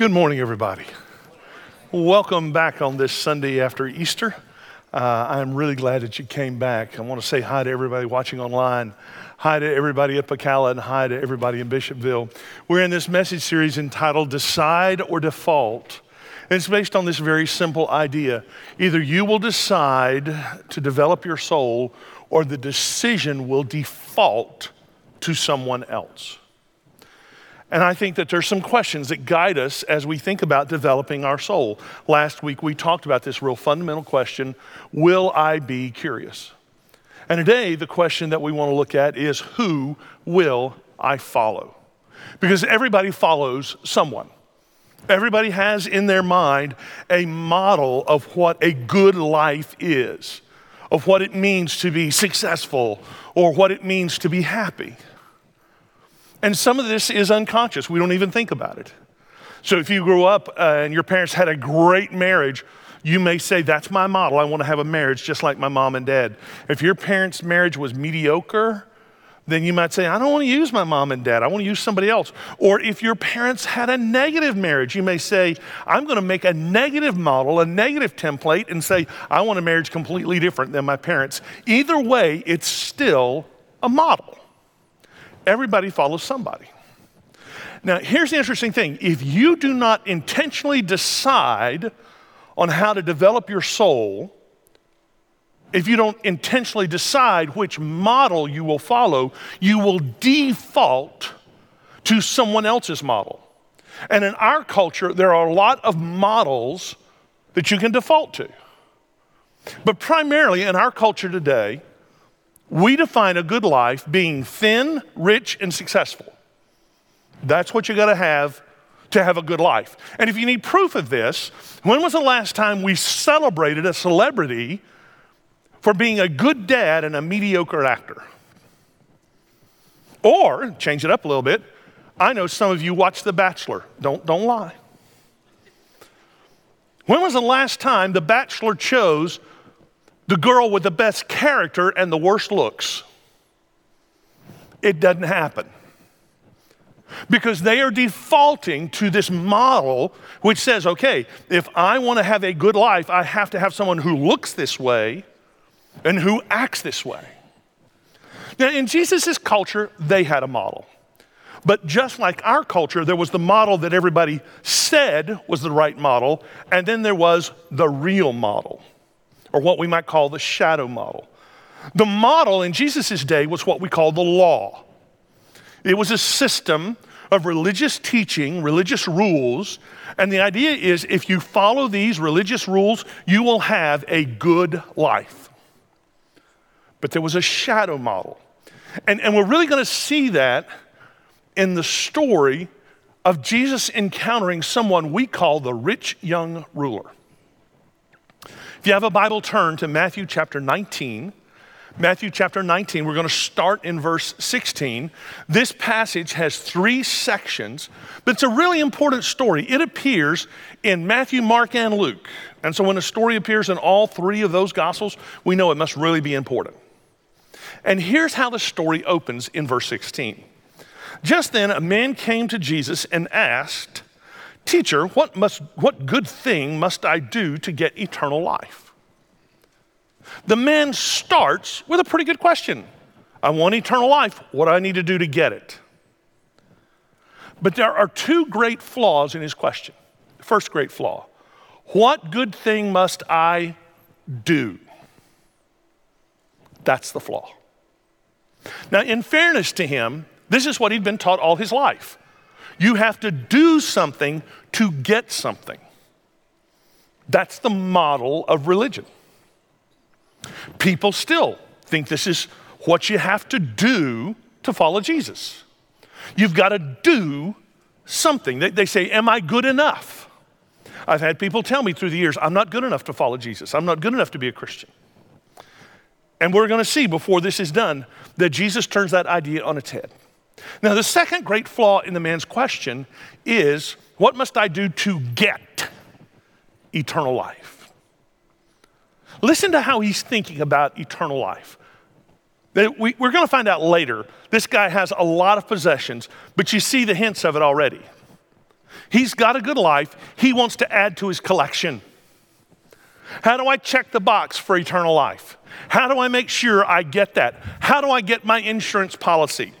Good morning, everybody. Welcome back on this Sunday after Easter. Uh, I'm really glad that you came back. I want to say hi to everybody watching online, hi to everybody at Pacala, and hi to everybody in Bishopville. We're in this message series entitled Decide or Default. And it's based on this very simple idea. Either you will decide to develop your soul, or the decision will default to someone else. And I think that there's some questions that guide us as we think about developing our soul. Last week we talked about this real fundamental question Will I be curious? And today the question that we want to look at is Who will I follow? Because everybody follows someone. Everybody has in their mind a model of what a good life is, of what it means to be successful, or what it means to be happy. And some of this is unconscious. We don't even think about it. So if you grew up uh, and your parents had a great marriage, you may say, That's my model. I want to have a marriage just like my mom and dad. If your parents' marriage was mediocre, then you might say, I don't want to use my mom and dad. I want to use somebody else. Or if your parents had a negative marriage, you may say, I'm going to make a negative model, a negative template, and say, I want a marriage completely different than my parents. Either way, it's still a model. Everybody follows somebody. Now, here's the interesting thing if you do not intentionally decide on how to develop your soul, if you don't intentionally decide which model you will follow, you will default to someone else's model. And in our culture, there are a lot of models that you can default to. But primarily in our culture today, we define a good life being thin, rich, and successful. That's what you got to have to have a good life. And if you need proof of this, when was the last time we celebrated a celebrity for being a good dad and a mediocre actor? Or, change it up a little bit, I know some of you watch The Bachelor. Don't, don't lie. When was the last time The Bachelor chose the girl with the best character and the worst looks. It doesn't happen. Because they are defaulting to this model which says, okay, if I want to have a good life, I have to have someone who looks this way and who acts this way. Now, in Jesus' culture, they had a model. But just like our culture, there was the model that everybody said was the right model, and then there was the real model or what we might call the shadow model. The model in Jesus' day was what we call the law. It was a system of religious teaching, religious rules, and the idea is if you follow these religious rules, you will have a good life. But there was a shadow model. And, and we're really going to see that in the story of Jesus encountering someone we call the rich young ruler. If you have a Bible, turn to Matthew chapter 19. Matthew chapter 19, we're going to start in verse 16. This passage has three sections, but it's a really important story. It appears in Matthew, Mark, and Luke. And so when a story appears in all three of those gospels, we know it must really be important. And here's how the story opens in verse 16. Just then, a man came to Jesus and asked, Teacher, what, must, what good thing must I do to get eternal life? The man starts with a pretty good question I want eternal life. What do I need to do to get it? But there are two great flaws in his question. First great flaw What good thing must I do? That's the flaw. Now, in fairness to him, this is what he'd been taught all his life. You have to do something to get something. That's the model of religion. People still think this is what you have to do to follow Jesus. You've got to do something. They, they, say, Am I good enough? I've had people tell me through the years, I'm not good enough to follow Jesus. I'm not good enough to be a Christian. And we're going to see before this is done that Jesus turns that idea on its head. Now, the second great flaw in the man's question is what must I do to get eternal life? Listen to how he's thinking about eternal life. We, are going to find out later. This guy has a lot of possessions, but you see the hints of it already. He's got a good life. He wants to add to his collection. How do I check the box for eternal life? How do I make sure I get that? How do I get my insurance policy?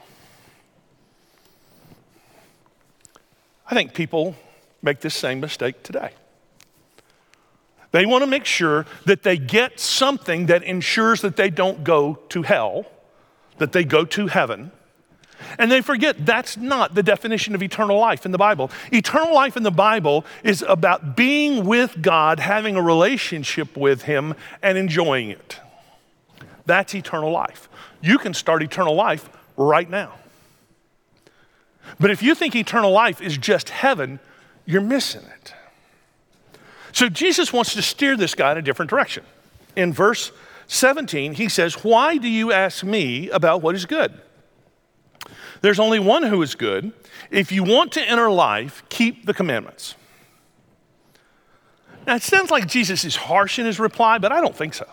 I think people make this same mistake today. They want to make sure that they get something that ensures that they don't go to hell, that they go to heaven. And they forget that's not the definition of eternal life in the Bible. Eternal life in the Bible is about being with God, having a relationship with Him, and enjoying it. That's eternal life. You can start eternal life right now. But if you think eternal life is just heaven, you're missing it. So Jesus wants to steer this guy in a different direction. In verse 17, he says, Why do you ask me about what is good? There's only one who is good. If you want to enter life, keep the commandments. Now, it sounds like Jesus is harsh in his reply, but I don't think so.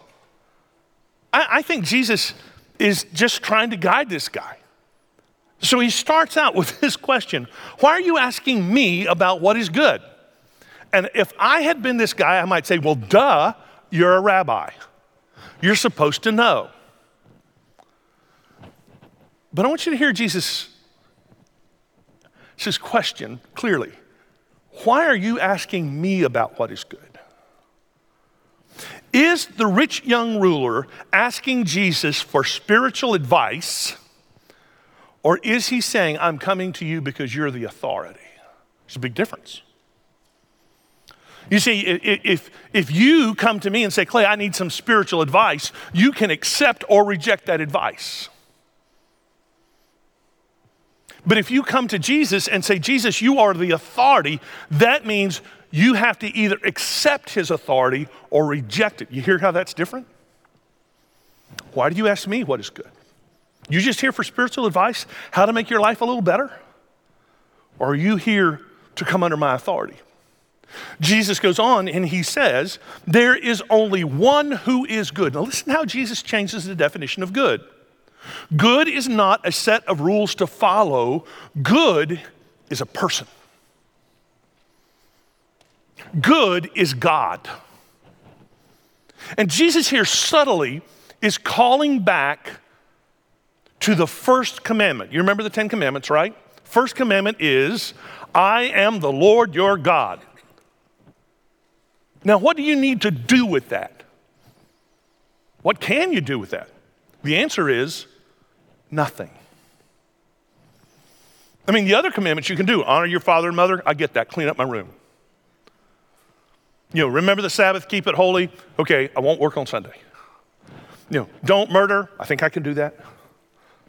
I, I think Jesus is just trying to guide this guy. So he starts out with this question Why are you asking me about what is good? And if I had been this guy, I might say, Well, duh, you're a rabbi. You're supposed to know. But I want you to hear Jesus' his question clearly. Why are you asking me about what is good? Is the rich young ruler asking Jesus for spiritual advice, or is he saying, I'm coming to you because you're the authority? There's a big difference. You see, if, if you come to me and say, Clay, I need some spiritual advice, you can accept or reject that advice. But if you come to Jesus and say, Jesus, you are the authority, that means you have to either accept his authority or reject it. You hear how that's different? Why do you ask me what is good? You just here for spiritual advice, how to make your life a little better? Or are you here to come under my authority? Jesus goes on and he says, There is only one who is good. Now, listen how Jesus changes the definition of good. Good is not a set of rules to follow, good is a person. Good is God. And Jesus here subtly is calling back to the first commandment. You remember the Ten Commandments, right? First commandment is, I am the Lord your God. Now, what do you need to do with that? What can you do with that? The answer is nothing. I mean, the other commandments you can do honor your father and mother, I get that, clean up my room. You know, remember the Sabbath, keep it holy. Okay, I won't work on Sunday. You know, don't murder, I think I can do that.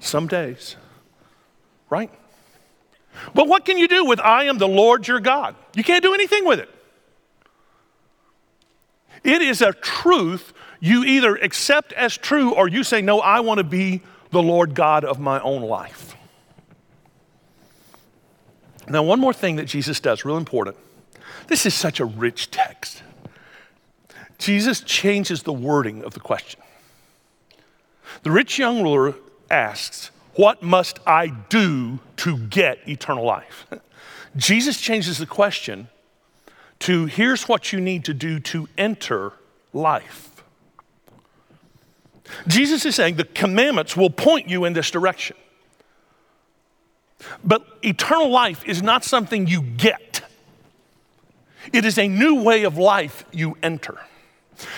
Some days, right? But what can you do with I am the Lord your God? You can't do anything with it. It is a truth you either accept as true or you say, No, I want to be the Lord God of my own life. Now, one more thing that Jesus does, real important. This is such a rich text. Jesus changes the wording of the question. The rich young ruler asks, What must I do to get eternal life? Jesus changes the question to here's what you need to do to enter life. Jesus is saying the commandments will point you in this direction. But eternal life is not something you get, it is a new way of life you enter.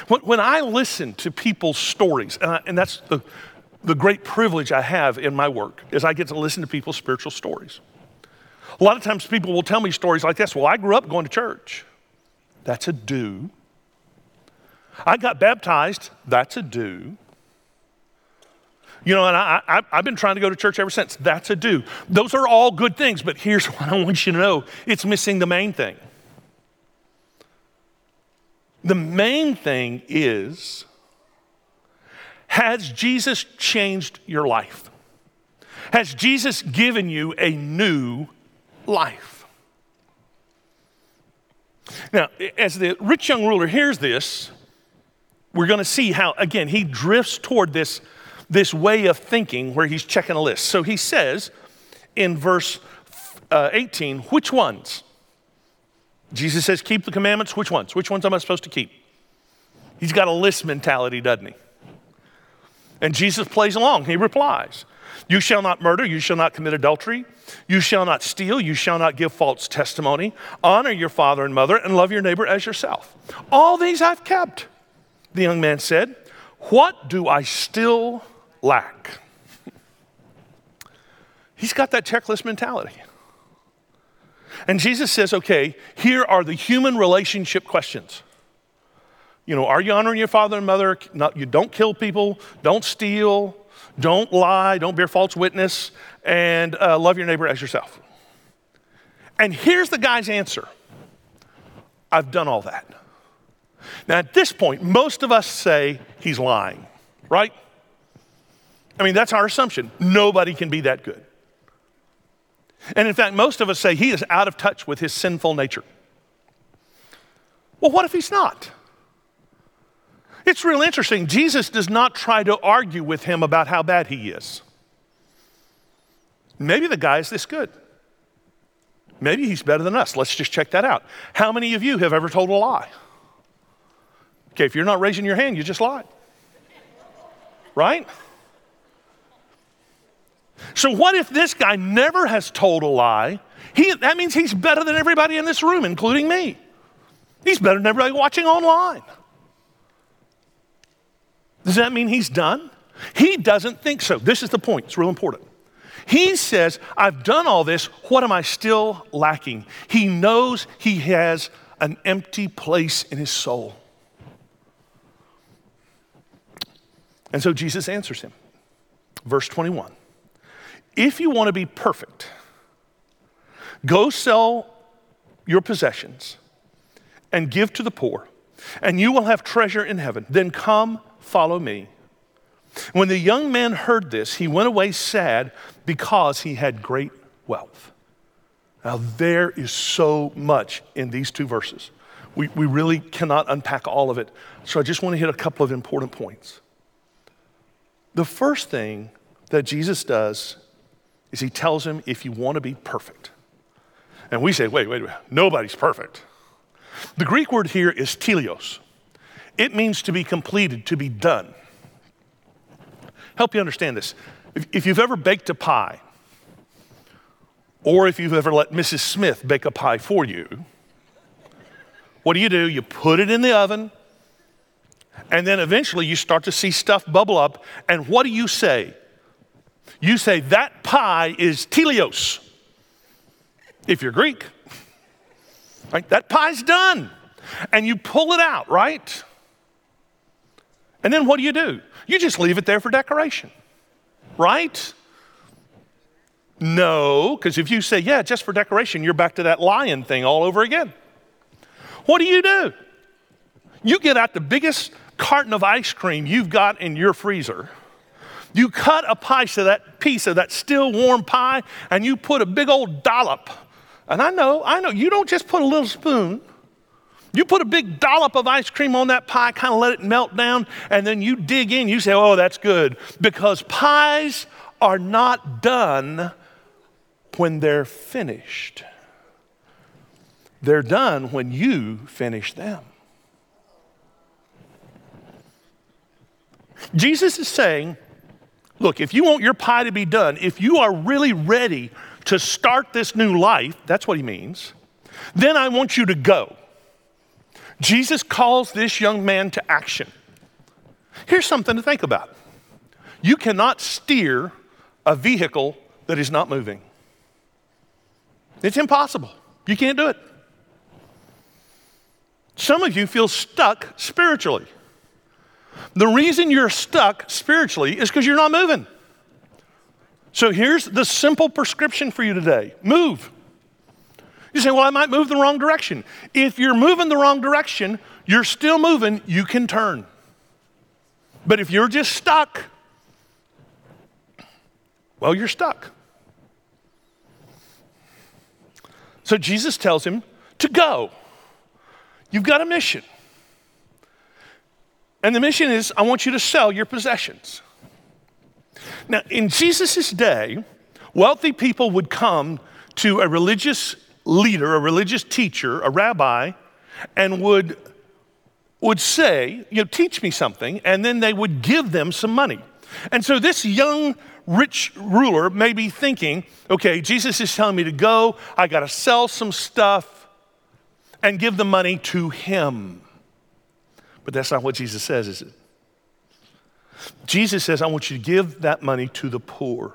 When, I listen to people's stories, and, I, and that's the, the great privilege I have in my work, is I get to listen to people's spiritual stories. A lot of times people will tell me stories like this Well, I grew up going to church. That's a do. I got baptized. That's a do. You know, and I, I, have been trying to go to church ever since. That's a do. Those are all good things, but here's what I want you to know it's missing the main thing. The main thing is Has Jesus changed your life? Has Jesus given you a new life? Now, as the rich young ruler hears this, we're going to see how, again, he drifts toward this this way of thinking where he's checking a list. So he says in verse uh, 18, which ones? Jesus says, Keep the commandments. Which ones? Which ones am I supposed to keep? He's got a list mentality, doesn't he? And Jesus plays along. He replies, You shall not murder, you shall not commit adultery, you shall not steal, you shall not give false testimony, honor your father and mother, and love your neighbor as yourself. All these I've kept. The young man said, What do I still lack? He's got that checklist mentality. And Jesus says, okay, here are the human relationship questions. You know, are you honoring your father and mother? Not, you don't kill people, don't steal, don't lie, don't bear false witness, and uh, love your neighbor as yourself. And here's the guy's answer I've done all that. Now, at this point, most of us say he's lying, right? I mean, that's our assumption. Nobody can be that good. And in fact, most of us say he is out of touch with his sinful nature. Well, what if he's not? It's real interesting. Jesus does not try to argue with him about how bad he is. Maybe the guy is this good. Maybe he's better than us. Let's just check that out. How many of you have ever told a lie? Okay, if you're not raising your hand, you just lied. Right? So, what if this guy never has told a lie? He, that means he's better than everybody in this room, including me. He's better than everybody watching online. Does that mean he's done? He doesn't think so. This is the point, it's real important. He says, I've done all this, what am I still lacking? He knows he has an empty place in his soul. And so Jesus answers him. Verse 21 if you want to be perfect, go sell your possessions and give to the poor, and you will have treasure in heaven. Then come, follow me. When the young man heard this, he went away sad because he had great wealth. Now, there is so much in these two verses. We, we really cannot unpack all of it. So I just want to hit a couple of important points. The first thing that Jesus does is he tells him if you want to be perfect. And we say, wait, wait, wait, nobody's perfect. The Greek word here is teleos. It means to be completed, to be done. Help you understand this. If, if you've ever baked a pie, or if you've ever let Mrs. Smith bake a pie for you, what do you do? You put it in the oven, and then eventually you start to see stuff bubble up, and what do you say? you say that pie is teleos. If you're Greek, right? That pie's done. And you pull it out, right? And then what do you do? You just leave it there for decoration, right? No, because if you say, yeah, just for decoration, you're back to that lion thing all over again. What do you do? You get out the biggest carton of ice cream you've got in your freezer you cut a piece of that piece of that still warm pie and you put a big old dollop. And I know, I know, you don't just put a little spoon. You put a big dollop of ice cream on that pie, kind of let it melt down, and then you dig in. You say, Oh, that's good. Because pies are not done when they're finished, they're done when you finish them. Jesus is saying, Look, if you want your pie to be done, if you are really ready to start this new life, that's what he means, then I want you to go. Jesus calls this young man to action. Here's something to think about you cannot steer a vehicle that is not moving, it's impossible. You can't do it. Some of you feel stuck spiritually. The reason you're stuck spiritually is because you're not moving. So here's the simple prescription for you today move. You say, well, I might move the wrong direction. If you're moving the wrong direction, you're still moving, you can turn. But if you're just stuck, well, you're stuck. So Jesus tells him to go. You've got a mission. And the mission is I want you to sell your possessions. Now, in Jesus' day, wealthy people would come to a religious leader, a religious teacher, a rabbi, and would, would say, you know, teach me something, and then they would give them some money. And so this young rich ruler may be thinking, okay, Jesus is telling me to go, I got to sell some stuff and give the money to him. But that's not what Jesus says, is it? Jesus says, I want you to give that money to the poor.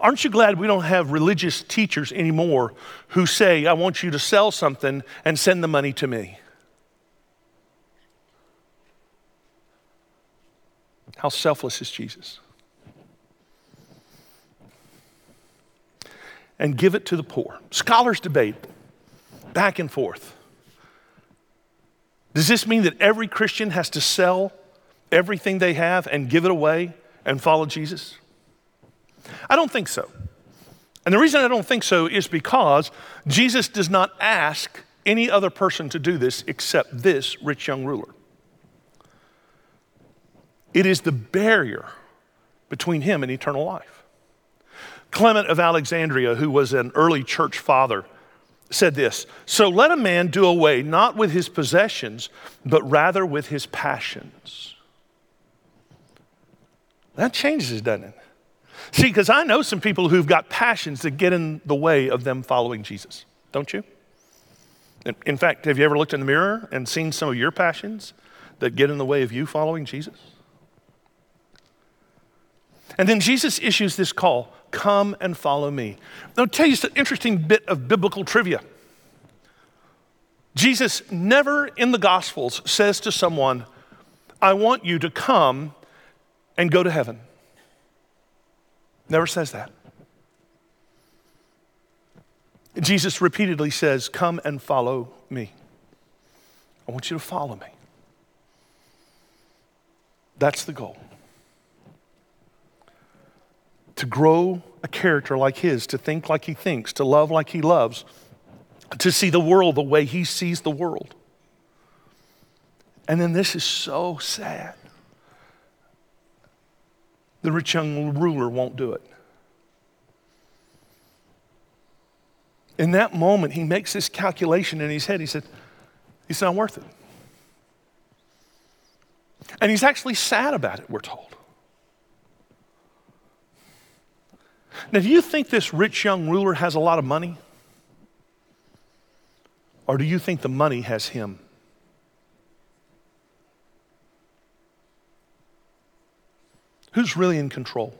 Aren't you glad we don't have religious teachers anymore who say, I want you to sell something and send the money to me? How selfless is Jesus? And give it to the poor. Scholars debate back and forth. Does this mean that every Christian has to sell everything they have and give it away and follow Jesus? I don't think so. And the reason I don't think so is because Jesus does not ask any other person to do this except this rich young ruler. It is the barrier between him and eternal life. Clement of Alexandria, who was an early church father, said this So let a man do away not with his possessions, but rather with his passions. That changes doesn't it? See, because I know some people who've got passions that get in the way of them following Jesus, don't you? In fact, have you ever looked in the mirror and seen some of your passions that get in the way of you following Jesus? And then Jesus issues this call come and follow me. Now, I'll tell you an interesting bit of biblical trivia. Jesus never in the Gospels says to someone, I want you to come and go to heaven. Never says that. Jesus repeatedly says, Come and follow me. I want you to follow me. That's the goal. To grow a character like his, to think like he thinks, to love like he loves, to see the world the way he sees the world. And then this is so sad. The rich young ruler won't do it. In that moment, he makes this calculation in his head. He said, It's not worth it. And he's actually sad about it, we're told. Now, do you think this rich young ruler has a lot of money? Or do you think the money has him? Who's really in control?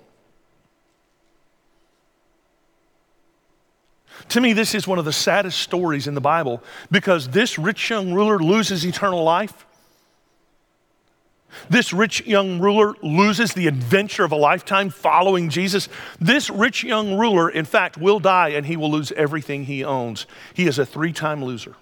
To me, this is one of the saddest stories in the Bible because this rich young ruler loses eternal life. This rich young ruler loses the adventure of a lifetime following Jesus. This rich young ruler, in fact, will die and he will lose everything he owns. He is a three time loser.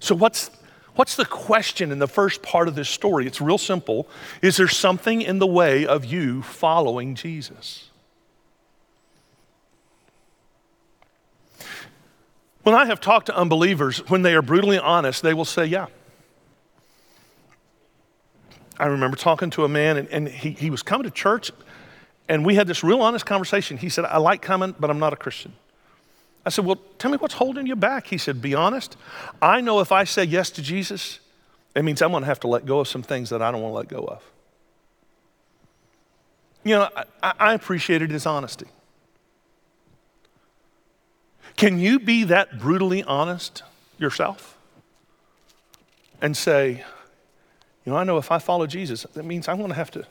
So, what's What's the question in the first part of this story? It's real simple. Is there something in the way of you following Jesus? When I have talked to unbelievers, when they are brutally honest, they will say, Yeah. I remember talking to a man, and, and he, he was coming to church, and we had this real honest conversation. He said, I like coming, but I'm not a Christian. I said, Well, tell me what's holding you back. He said, Be honest. I know if I say yes to Jesus, it means I'm going to have to let go of some things that I don't want to let go of. You know, I, I appreciated his honesty. Can you be that brutally honest yourself and say, you know, I know if I follow Jesus, that means I'm going to have to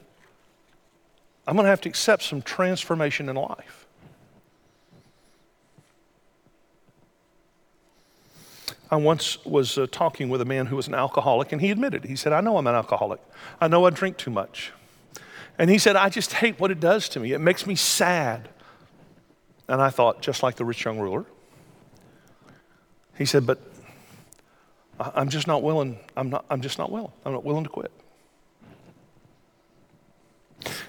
I'm going to have to accept some transformation in life. I once was uh, talking with a man who was an alcoholic, and he admitted, he said, I know I'm an alcoholic. I know I drink too much. And he said, I just hate what it does to me. It makes me sad. And I thought, just like the rich young ruler. He said, but I'm just not willing. I'm, not, I'm just not willing. I'm not willing to quit.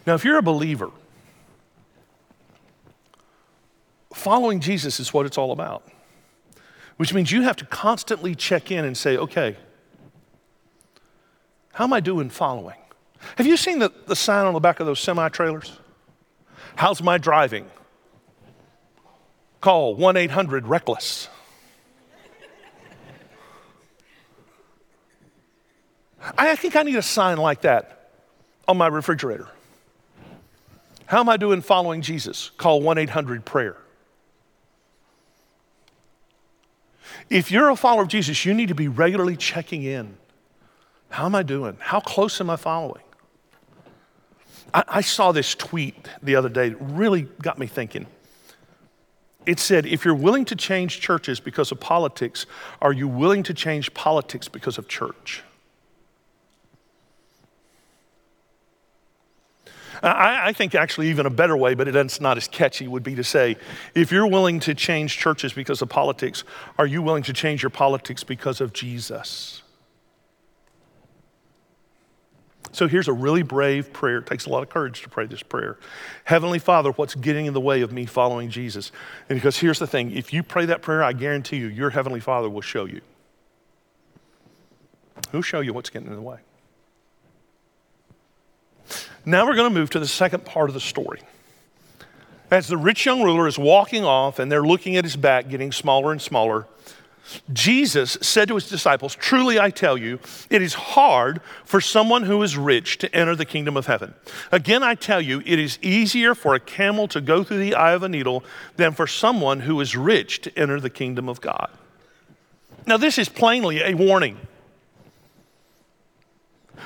Now, if you're a believer, following Jesus is what it's all about which means you have to constantly check in and say, okay, how am I doing following? Have you seen the, the sign on the back of those semi trailers? How's my driving? call 1 800 Reckless. I think I need a sign like that on my refrigerator. How am I doing following Jesus? Call 1 800 prayer. If you're a follower of Jesus, you need to be regularly checking in. How am I doing? How close am I following? I, I saw this tweet the other day, it really got me thinking. It said, if you're willing to change churches because of politics, are you willing to change politics because of church? I, I, think actually even a better way, but it's not as catchy, would be to say, if you're willing to change churches because of politics, are you willing to change your politics because of Jesus? So here's a really brave prayer. It takes a lot of courage to pray this prayer. Heavenly Father, what's getting in the way of me following Jesus? And because here's the thing if you pray that prayer, I guarantee you, your Heavenly Father will show you. Who'll show you what's getting in the way? Now we're going to move to the second part of the story. As the rich young ruler is walking off and they're looking at his back getting smaller and smaller, Jesus said to his disciples, Truly I tell you, it is hard for someone who is rich to enter the kingdom of heaven. Again, I tell you, it is easier for a camel to go through the eye of a needle than for someone who is rich to enter the kingdom of God. Now, this is plainly a warning.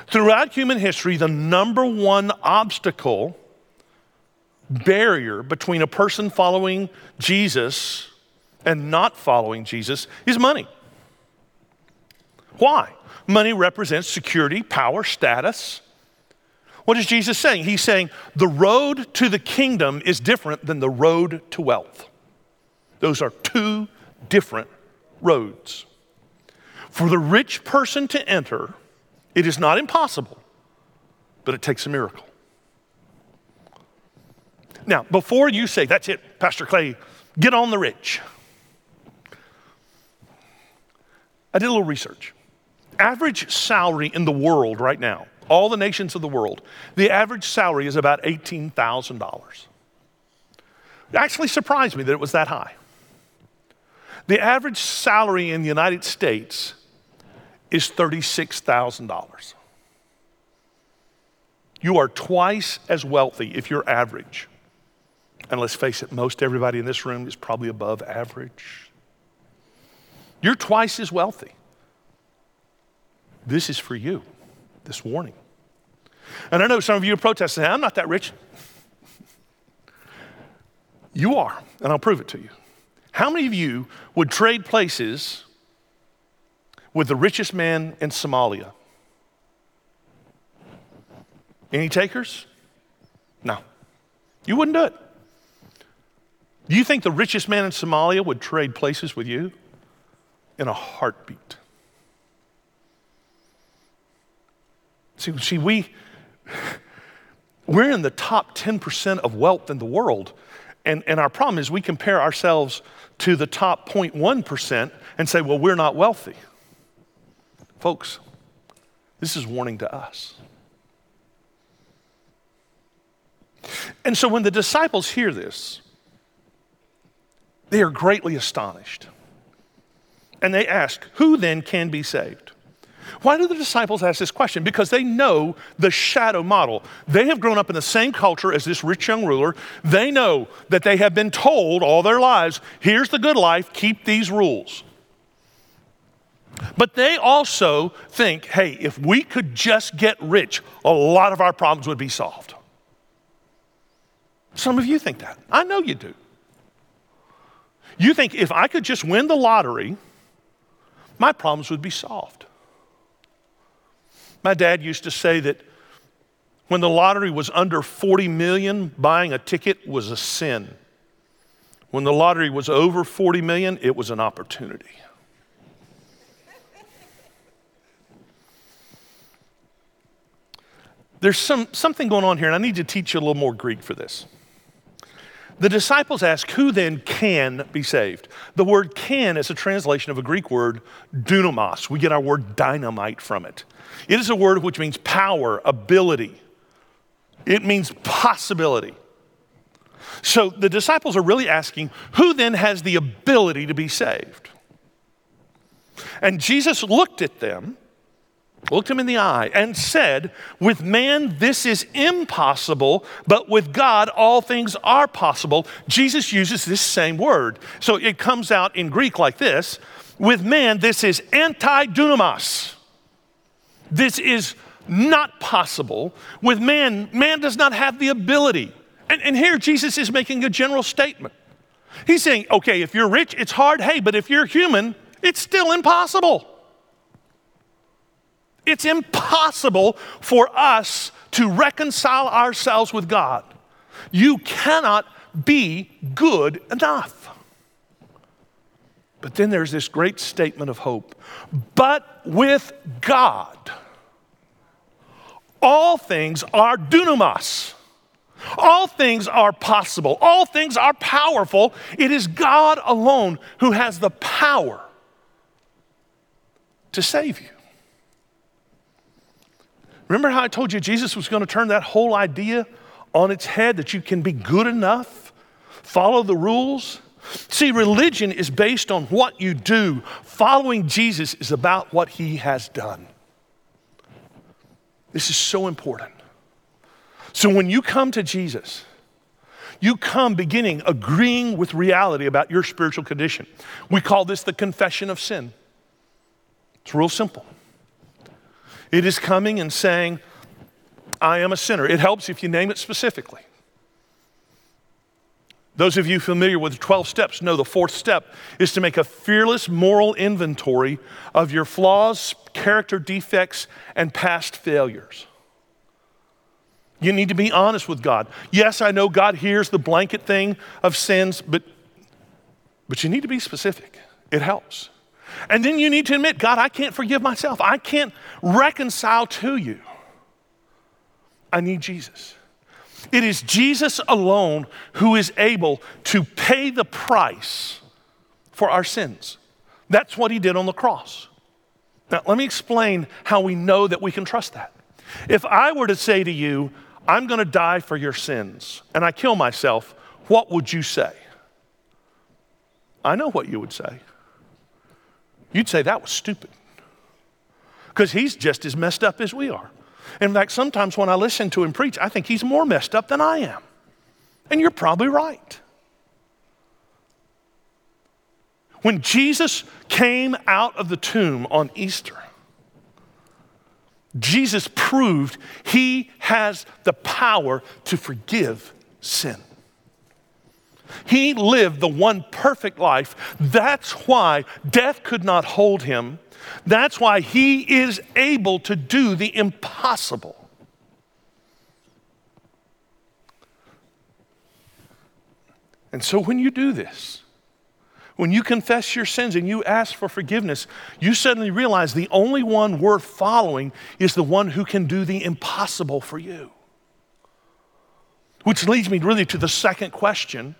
Throughout human history, the number one obstacle, barrier between a person following Jesus and not following Jesus is money. Why? Money represents security, power, status. What is Jesus saying? He's saying the road to the kingdom is different than the road to wealth. Those are two different roads. For the rich person to enter, it is not impossible, but it takes a miracle. Now, before you say, that's it, Pastor Clay, get on the rich. I did a little research. Average salary in the world right now, all the nations of the world, the average salary is about $18,000. It actually surprised me that it was that high. The average salary in the United States is $36,000. You are twice as wealthy if you're average. And let's face it, most everybody in this room is probably above average. You're twice as wealthy. This is for you, this warning. And I know some of you are protesting, I'm not that rich. You are, and I'll prove it to you. How many of you would trade places with the richest man in Somalia. Any takers? No. You wouldn't do it. Do you think the richest man in Somalia would trade places with you? In a heartbeat. See, see we, we're in the top 10% of wealth in the world. And, and our problem is we compare ourselves to the top 0.1% and say, well, we're not wealthy. Folks, this is warning to us. And so when the disciples hear this, they are greatly astonished. And they ask, Who then can be saved? Why do the disciples ask this question? Because they know the shadow model. They have grown up in the same culture as this rich young ruler. They know that they have been told all their lives here's the good life, keep these rules. But they also think hey, if we could just get rich, a lot of our problems would be solved. Some of you think that. I know you do. You think if I could just win the lottery, my problems would be solved. My dad used to say that when the lottery was under 40 million, buying a ticket was a sin. When the lottery was over 40 million, it was an opportunity. There's some, something going on here, and I need to teach you a little more Greek for this. The disciples ask, Who then can be saved? The word can is a translation of a Greek word, dunamos. We get our word dynamite from it. It is a word which means power, ability, it means possibility. So the disciples are really asking who then has the ability to be saved? And Jesus looked at them, looked him in the eye, and said, With man this is impossible, but with God all things are possible. Jesus uses this same word. So it comes out in Greek like this With man this is anti dunamis. This is not possible. With man, man does not have the ability. And, and here Jesus is making a general statement. He's saying, okay, if you're rich, it's hard. Hey, but if you're human, it's still impossible. It's impossible for us to reconcile ourselves with God. You cannot be good enough. But then there's this great statement of hope. But with God, all things are dunamis. All things are possible. All things are powerful. It is God alone who has the power to save you. Remember how I told you Jesus was going to turn that whole idea on its head that you can be good enough, follow the rules? See, religion is based on what you do. Following Jesus is about what he has done. This is so important. So when you come to Jesus, you come beginning agreeing with reality about your spiritual condition. We call this the confession of sin. It's real simple. It is coming and saying, I am a sinner. It helps if you name it specifically. Those of you familiar with the 12 steps know the fourth step is to make a fearless moral inventory of your flaws, character defects, and past failures. You need to be honest with God. Yes, I know God hears the blanket thing of sins, but, but you need to be specific. It helps. And then you need to admit, God, I can't forgive myself. I can't reconcile to you. I need Jesus. It is Jesus alone who is able to pay the price for our sins. That's what he did on the cross. Now, let me explain how we know that we can trust that. If I were to say to you, I'm going to die for your sins, and I kill myself, what would you say? I know what you would say. You'd say that was stupid. Because he's just as messed up as we are. In fact, sometimes when I listen to him preach, I think he's more messed up than I am. And you're probably right. When Jesus came out of the tomb on Easter, Jesus proved he has the power to forgive sin. He lived the one perfect life. That's why death could not hold him that's why he is able to do the impossible. And so when you do this, when you confess your sins and you ask for forgiveness, you suddenly realize the only one worth following is the one who can do the impossible for you. Which leads me really to the second question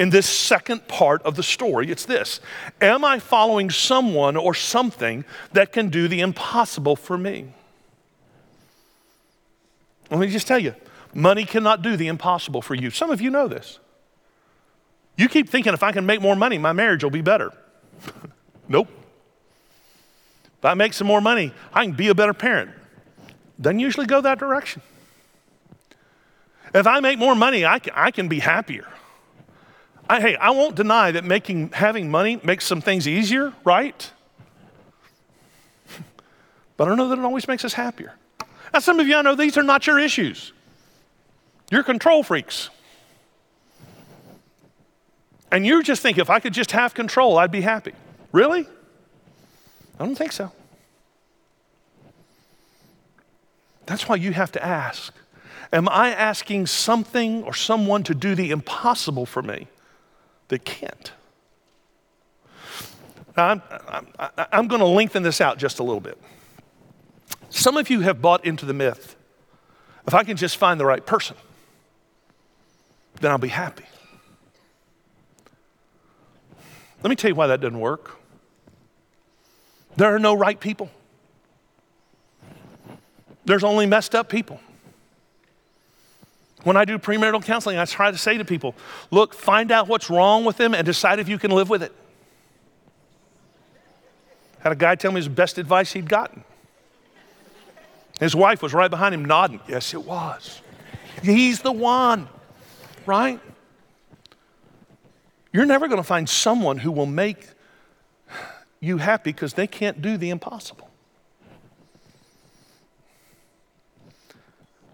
in this second part of the story. It's this Am I following someone or something that can do the impossible for me? Let me just tell you money cannot do the impossible for you. Some of you know this. You keep thinking if I can make more money, my marriage will be better. nope. If I make some more money, I can be a better parent. Doesn't usually go that direction. If I make more money, I can, I can be happier. I, hey, I won't deny that making, having money makes some things easier, right? But I don't know that it always makes us happier. Now, some of you, I know these are not your issues. You're control freaks. And you just think if I could just have control, I'd be happy. Really? I don't think so. That's why you have to ask Am I asking something or someone to do the impossible for me? That can't. Now, I'm, I'm, I'm going to lengthen this out just a little bit. Some of you have bought into the myth if I can just find the right person, then I'll be happy. Let me tell you why that doesn't work. There are no right people, there's only messed up people. When I do premarital counseling, I try to say to people, look, find out what's wrong with them and decide if you can live with it. Had a guy tell me his best advice he'd gotten. His wife was right behind him nodding. Yes, it was. He's the one, right? You're never going to find someone who will make you happy because they can't do the impossible.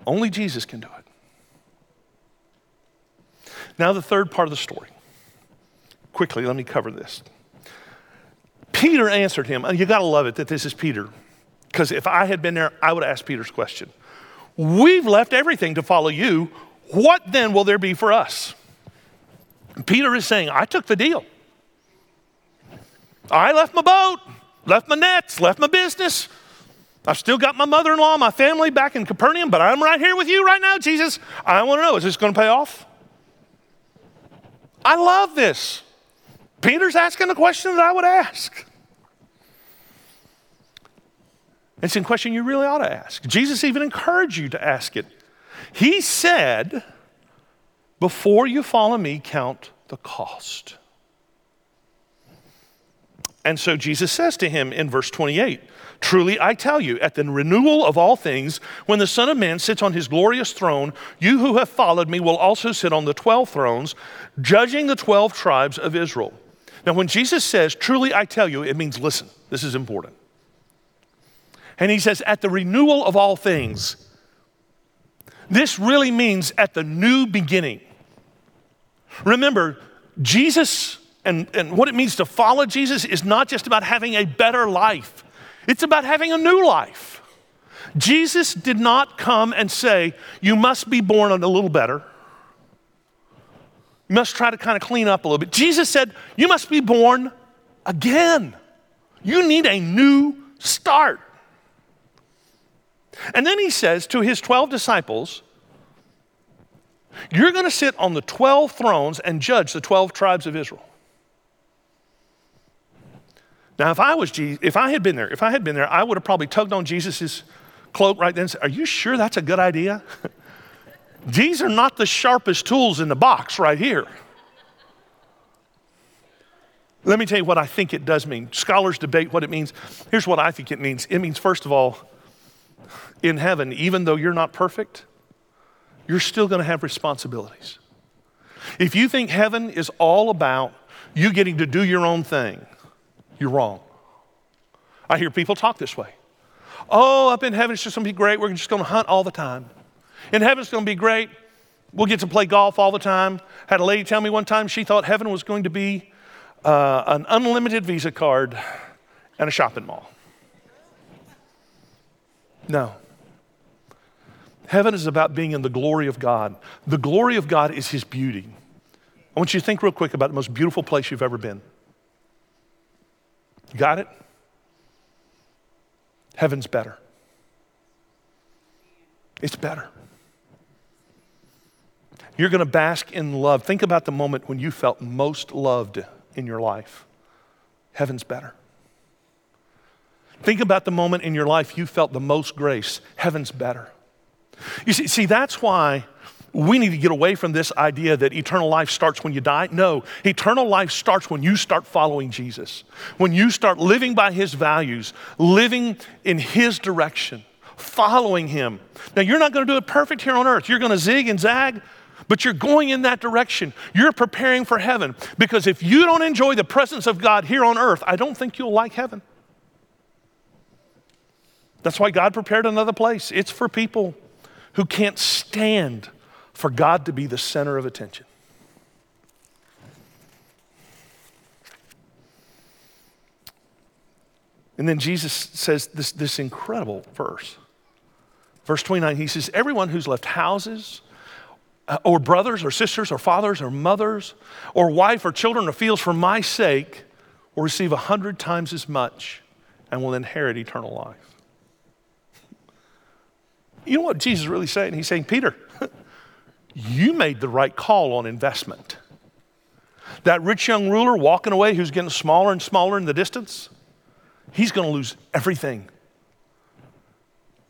Only Jesus can do it. Now, the third part of the story. Quickly, let me cover this. Peter answered him. You got to love it that this is Peter. Because if I had been there, I would have asked Peter's question. We've left everything to follow you. What then will there be for us? Peter is saying, I took the deal. I left my boat, left my nets, left my business. I've still got my mother in law, my family back in Capernaum, but I'm right here with you right now, Jesus. I want to know is this going to pay off? I love this. Peter's asking the question that I would ask. It's a question you really ought to ask. Jesus even encouraged you to ask it. He said, Before you follow me, count the cost. And so Jesus says to him in verse 28 Truly I tell you, at the renewal of all things, when the Son of Man sits on his glorious throne, you who have followed me will also sit on the 12 thrones, judging the 12 tribes of Israel. Now, when Jesus says, Truly I tell you, it means listen. This is important. And he says, At the renewal of all things. This really means at the new beginning. Remember, Jesus and, and what it means to follow Jesus is not just about having a better life. It's about having a new life. Jesus did not come and say, You must be born a little better. You must try to kind of clean up a little bit. Jesus said, You must be born again. You need a new start. And then he says to his 12 disciples, You're going to sit on the 12 thrones and judge the 12 tribes of Israel. Now, if I was Jesus, if I had been there, if I had been there, I would have probably tugged on Jesus' cloak right then and said, Are you sure that's a good idea? These are not the sharpest tools in the box right here. Let me tell you what I think it does mean. Scholars debate what it means. Here's what I think it means it means, first of all, in heaven, even though you're not perfect, you're still going to have responsibilities. If you think heaven is all about you getting to do your own thing, you're wrong. I hear people talk this way. Oh, up in heaven, it's just going to be great. We're just going to hunt all the time. In heaven, it's going to be great. We'll get to play golf all the time. Had a lady tell me one time she thought heaven was going to be uh, an unlimited Visa card and a shopping mall. No. Heaven is about being in the glory of God. The glory of God is His beauty. I want you to think real quick about the most beautiful place you've ever been. Got it? Heaven's better. It's better. You're going to bask in love. Think about the moment when you felt most loved in your life. Heaven's better. Think about the moment in your life you felt the most grace. Heaven's better. You see, see that's why we need to get away from this idea that eternal life starts when you die. No, eternal life starts when you start following Jesus, when you start living by his values, living in his direction, following him. Now, you're not going to do it perfect here on earth. You're going to zig and zag, but you're going in that direction. You're preparing for heaven because if you don't enjoy the presence of God here on earth, I don't think you'll like heaven. That's why God prepared another place. It's for people who can't stand for God to be the center of attention. And then Jesus says this, this incredible verse. Verse 29, he says, Everyone who's left houses, uh, or brothers, or sisters, or fathers, or mothers, or wife, or children, or fields for my sake will receive a hundred times as much and will inherit eternal life. You know what Jesus is really saying? He's saying, Peter, you made the right call on investment. That rich young ruler walking away who's getting smaller and smaller in the distance, he's going to lose everything.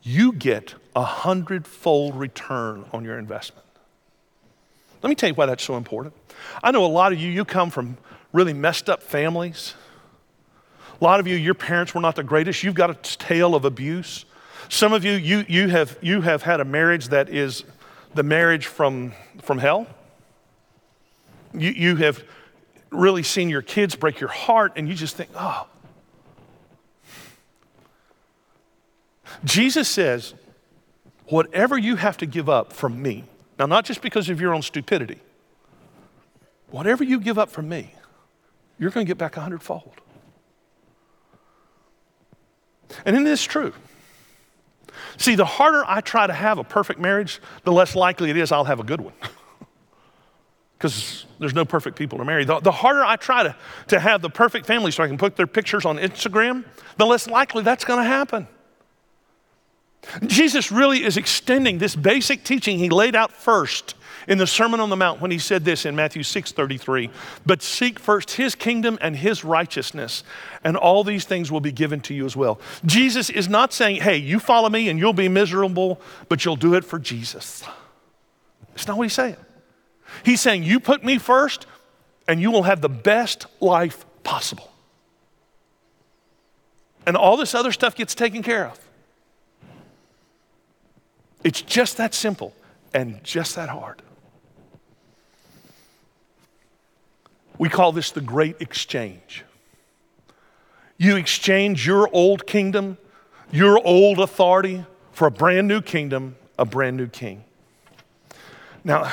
You get a hundredfold return on your investment. Let me tell you why that's so important. I know a lot of you, you come from really messed up families. A lot of you, your parents were not the greatest. You've got a tale of abuse. Some of you, you, you, have, you have had a marriage that is the marriage from, from hell. You, you have really seen your kids break your heart, and you just think, oh. Jesus says, whatever you have to give up from me, now, not just because of your own stupidity, whatever you give up from me, you're going to get back a hundredfold. And isn't this true? See, the harder I try to have a perfect marriage, the less likely it is I'll have a good one. Because there's no perfect people to marry. The, the, harder I try to, to have the perfect family so I can put their pictures on Instagram, the less likely that's going to happen. Jesus really is extending this basic teaching he laid out first in the Sermon on the Mount when he said this in Matthew 6 33. But seek first his kingdom and his righteousness, and all these things will be given to you as well. Jesus is not saying, hey, you follow me and you'll be miserable, but you'll do it for Jesus. It's not what he's saying. He's saying, you put me first, and you will have the best life possible. And all this other stuff gets taken care of. It's just that simple and just that hard. We call this the great exchange. You exchange your old kingdom, your old authority for a brand new kingdom, a brand new king. Now,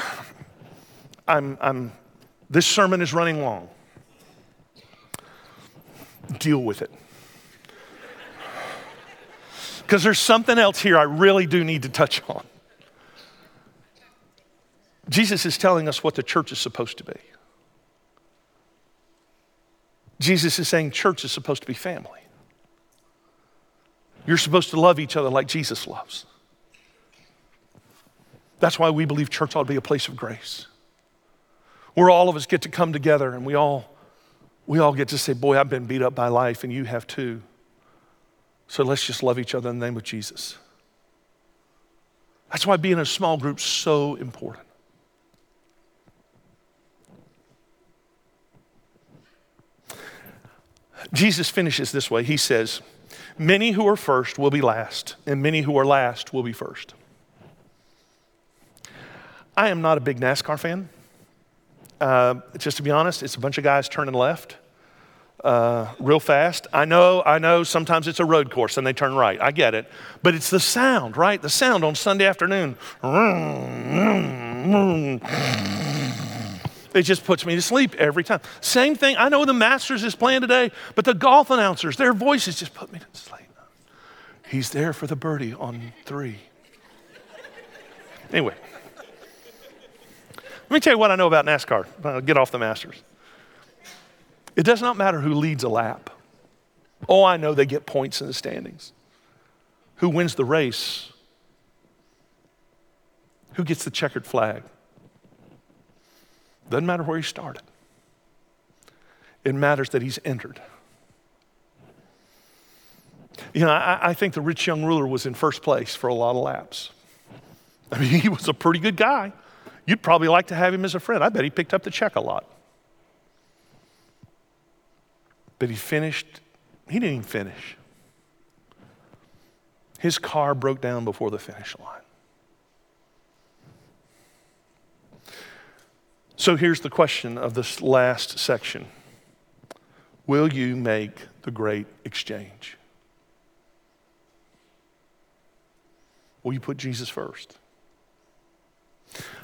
I'm, I'm, this sermon is running long. Deal with it. Because there's something else here I really do need to touch on. Jesus is telling us what the church is supposed to be. Jesus is saying church is supposed to be family. You're supposed to love each other like Jesus loves. That's why we believe church ought to be a place of grace. Where all of us get to come together and we all we all get to say, Boy, I've been beat up by life, and you have too. So let's just love each other in the name of Jesus. That's why being in a small group is so important. Jesus finishes this way. He says, Many who are first will be last, and many who are last will be first. I am not a big NASCAR fan. Uh, just to be honest, it's a bunch of guys turning left uh, real fast. I know, I know sometimes it's a road course and they turn right. I get it. But it's the sound, right? The sound on Sunday afternoon. It just puts me to sleep every time. Same thing. I know the Masters is playing today, but the golf announcers, their voices just put me to sleep. He's there for the birdie on three. Anyway, let me tell you what I know about NASCAR. I'll get off the Masters. It does not matter who leads a lap. Oh, I know they get points in the standings. Who wins the race? Who gets the checkered flag? Doesn't matter where he started. It matters that he's entered. You know, I, I, think the rich young ruler was in first place for a lot of laps. I mean, he was a pretty good guy. You'd probably like to have him as a friend. I bet he picked up the check a lot. But he finished, he didn't even finish. His car broke down before the finish line. So here's the question of this last section Will you make the great exchange? Will you put Jesus first?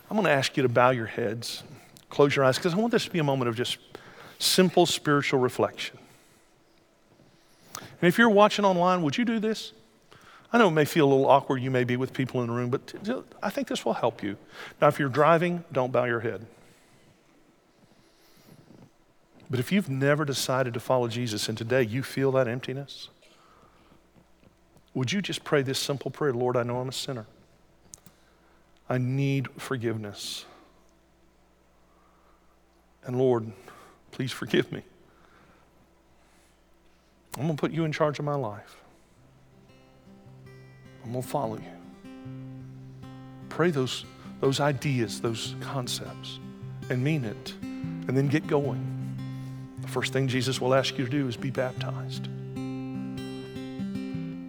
I'm going to ask you to bow your heads, close your eyes, because I want this to be a moment of just simple spiritual reflection. And if you're watching online, would you do this? I know it may feel a little awkward, you may be with people in the room, but I think this will help you. Now, if you're driving, don't bow your head. But if you've never decided to follow Jesus and today you feel that emptiness, would you just pray this simple prayer Lord, I know I'm a sinner. I need forgiveness. And Lord, please forgive me. I'm going to put you in charge of my life. I'm going to follow you. Pray those, those ideas, those concepts, and mean it, and then get going. First thing Jesus will ask you to do is be baptized.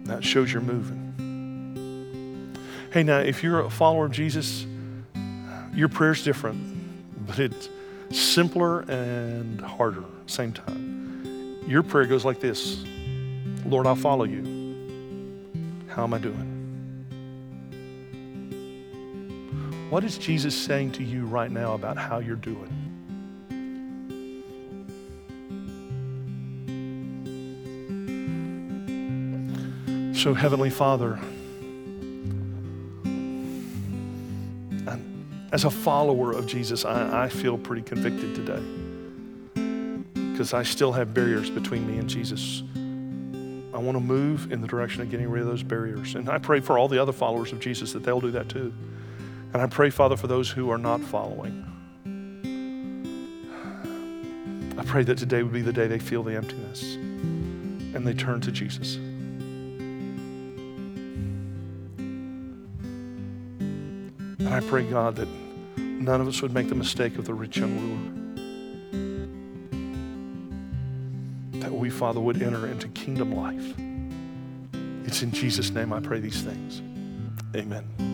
That shows you're moving. Hey, now, if you're a follower of Jesus, your prayer's different, but it's simpler and harder at the same time. Your prayer goes like this Lord, I'll follow you. How am I doing? What is Jesus saying to you right now about how you're doing? So, Heavenly Father, as a follower of Jesus, I, I feel pretty convicted today because I still have barriers between me and Jesus. I want to move in the direction of getting rid of those barriers. And I pray for all the other followers of Jesus that they'll do that too. And I pray, Father, for those who are not following. I pray that today would be the day they feel the emptiness and they turn to Jesus. I pray, God, that none of us would make the mistake of the rich young ruler. That we, Father, would enter into kingdom life. It's in Jesus' name I pray these things. Amen.